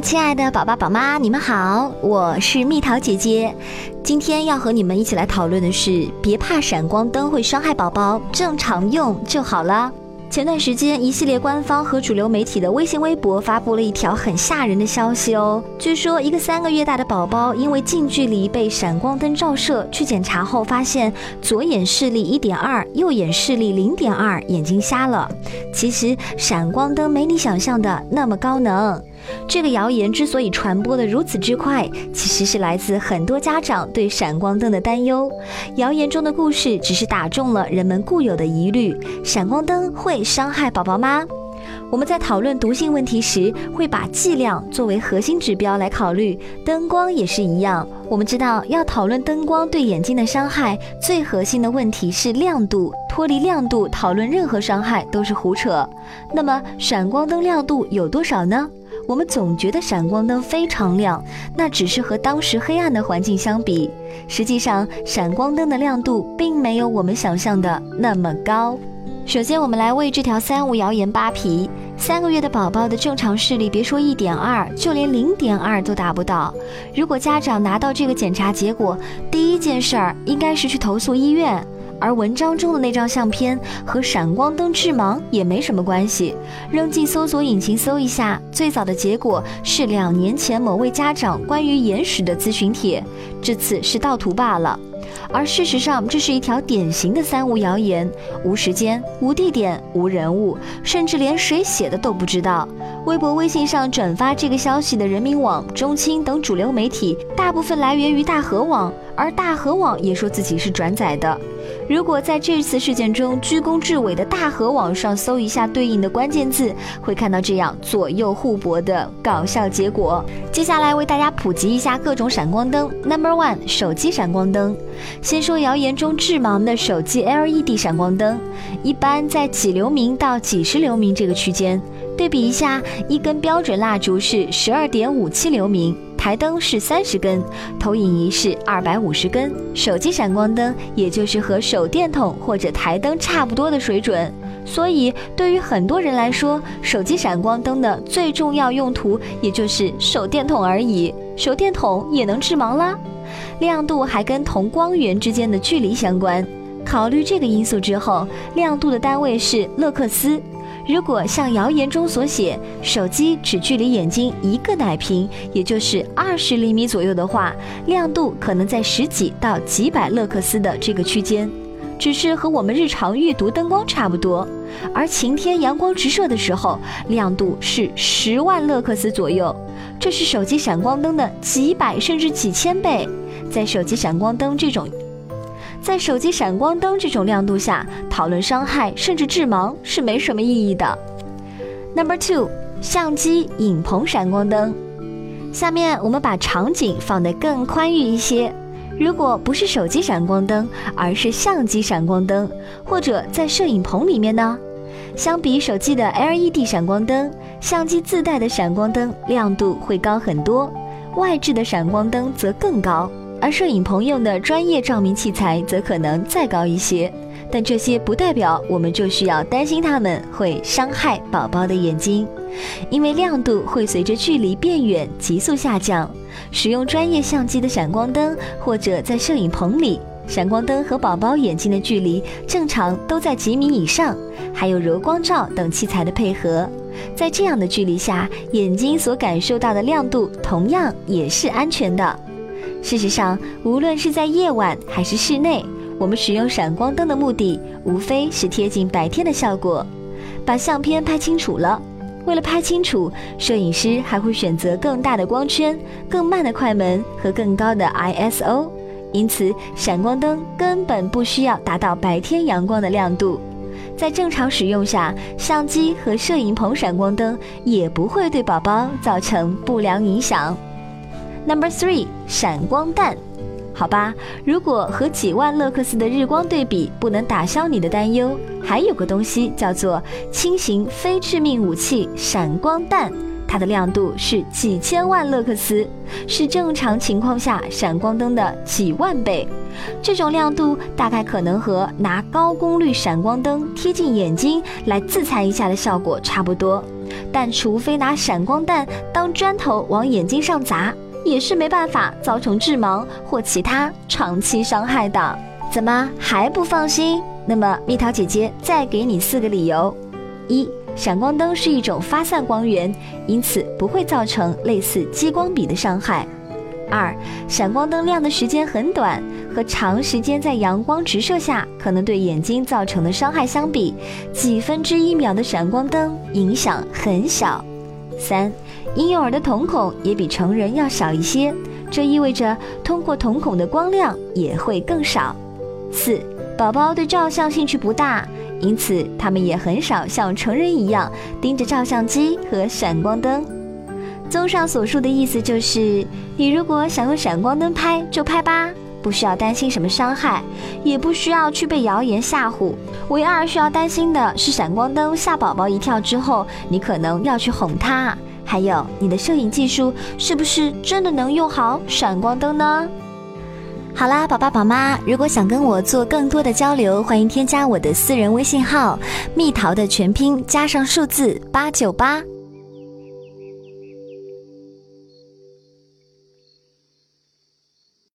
亲爱的宝宝宝妈，你们好，我是蜜桃姐姐。今天要和你们一起来讨论的是，别怕闪光灯会伤害宝宝，正常用就好了。前段时间，一系列官方和主流媒体的微信、微博发布了一条很吓人的消息哦。据说，一个三个月大的宝宝因为近距离被闪光灯照射，去检查后发现左眼视力一点二，右眼视力零点二，眼睛瞎了。其实，闪光灯没你想象的那么高能。这个谣言之所以传播的如此之快，其实是来自很多家长对闪光灯的担忧。谣言中的故事只是打中了人们固有的疑虑：闪光灯会伤害宝宝吗？我们在讨论毒性问题时，会把剂量作为核心指标来考虑，灯光也是一样。我们知道，要讨论灯光对眼睛的伤害，最核心的问题是亮度，脱离亮度讨论任何伤害都是胡扯。那么，闪光灯亮度有多少呢？我们总觉得闪光灯非常亮，那只是和当时黑暗的环境相比。实际上，闪光灯的亮度并没有我们想象的那么高。首先，我们来为这条三无谣言扒皮。三个月的宝宝的正常视力，别说一点二，就连零点二都达不到。如果家长拿到这个检查结果，第一件事儿应该是去投诉医院。而文章中的那张相片和闪光灯致盲也没什么关系，扔进搜索引擎搜一下，最早的结果是两年前某位家长关于眼屎的咨询帖，这次是盗图罢了。而事实上，这是一条典型的三无谣言：无时间、无地点、无人物，甚至连谁写的都不知道。微博、微信上转发这个消息的人民网、中青等主流媒体，大部分来源于大河网，而大河网也说自己是转载的。如果在这次事件中居功至伟的大河网上搜一下对应的关键字，会看到这样左右互搏的搞笑结果。接下来为大家普及一下各种闪光灯。Number one，手机闪光灯。先说谣言中致盲的手机 LED 闪光灯，一般在几流明到几十流明这个区间。对比一下，一根标准蜡烛是十二点五七流明。台灯是三十根，投影仪是二百五十根，手机闪光灯也就是和手电筒或者台灯差不多的水准。所以，对于很多人来说，手机闪光灯的最重要用途也就是手电筒而已。手电筒也能致盲啦。亮度还跟同光源之间的距离相关。考虑这个因素之后，亮度的单位是勒克斯。如果像谣言中所写，手机只距离眼睛一个奶瓶，也就是二十厘米左右的话，亮度可能在十几到几百勒克斯的这个区间，只是和我们日常阅读灯光差不多。而晴天阳光直射的时候，亮度是十万勒克斯左右，这是手机闪光灯的几百甚至几千倍。在手机闪光灯这种。在手机闪光灯这种亮度下讨论伤害甚至致盲是没什么意义的。Number two，相机影棚闪光灯。下面我们把场景放得更宽裕一些。如果不是手机闪光灯，而是相机闪光灯，或者在摄影棚里面呢？相比手机的 LED 闪光灯，相机自带的闪光灯亮度会高很多，外置的闪光灯则更高。而摄影棚用的专业照明器材则可能再高一些，但这些不代表我们就需要担心它们会伤害宝宝的眼睛，因为亮度会随着距离变远急速下降。使用专业相机的闪光灯，或者在摄影棚里，闪光灯和宝宝眼睛的距离正常都在几米以上，还有柔光罩等器材的配合，在这样的距离下，眼睛所感受到的亮度同样也是安全的。事实上，无论是在夜晚还是室内，我们使用闪光灯的目的无非是贴近白天的效果，把相片拍清楚了。为了拍清楚，摄影师还会选择更大的光圈、更慢的快门和更高的 ISO。因此，闪光灯根本不需要达到白天阳光的亮度。在正常使用下，相机和摄影棚闪光灯也不会对宝宝造成不良影响。Number three，闪光弹，好吧，如果和几万勒克斯的日光对比不能打消你的担忧，还有个东西叫做轻型非致命武器——闪光弹，它的亮度是几千万勒克斯，是正常情况下闪光灯的几万倍。这种亮度大概可能和拿高功率闪光灯贴近眼睛来自残一下的效果差不多。但除非拿闪光弹当砖头往眼睛上砸，也是没办法造成致盲或其他长期伤害的。怎么还不放心？那么蜜桃姐姐再给你四个理由：一、闪光灯是一种发散光源，因此不会造成类似激光笔的伤害；二、闪光灯亮的时间很短，和长时间在阳光直射下可能对眼睛造成的伤害相比，几分之一秒的闪光灯影响很小；三、婴幼儿的瞳孔也比成人要小一些，这意味着通过瞳孔的光亮也会更少；四。宝宝对照相兴趣不大，因此他们也很少像成人一样盯着照相机和闪光灯。综上所述的意思就是，你如果想用闪光灯拍就拍吧，不需要担心什么伤害，也不需要去被谣言吓唬。唯二需要担心的是，闪光灯吓宝宝一跳之后，你可能要去哄他。还有，你的摄影技术是不是真的能用好闪光灯呢？好啦，宝爸宝妈，如果想跟我做更多的交流，欢迎添加我的私人微信号“蜜桃”的全拼加上数字八九八。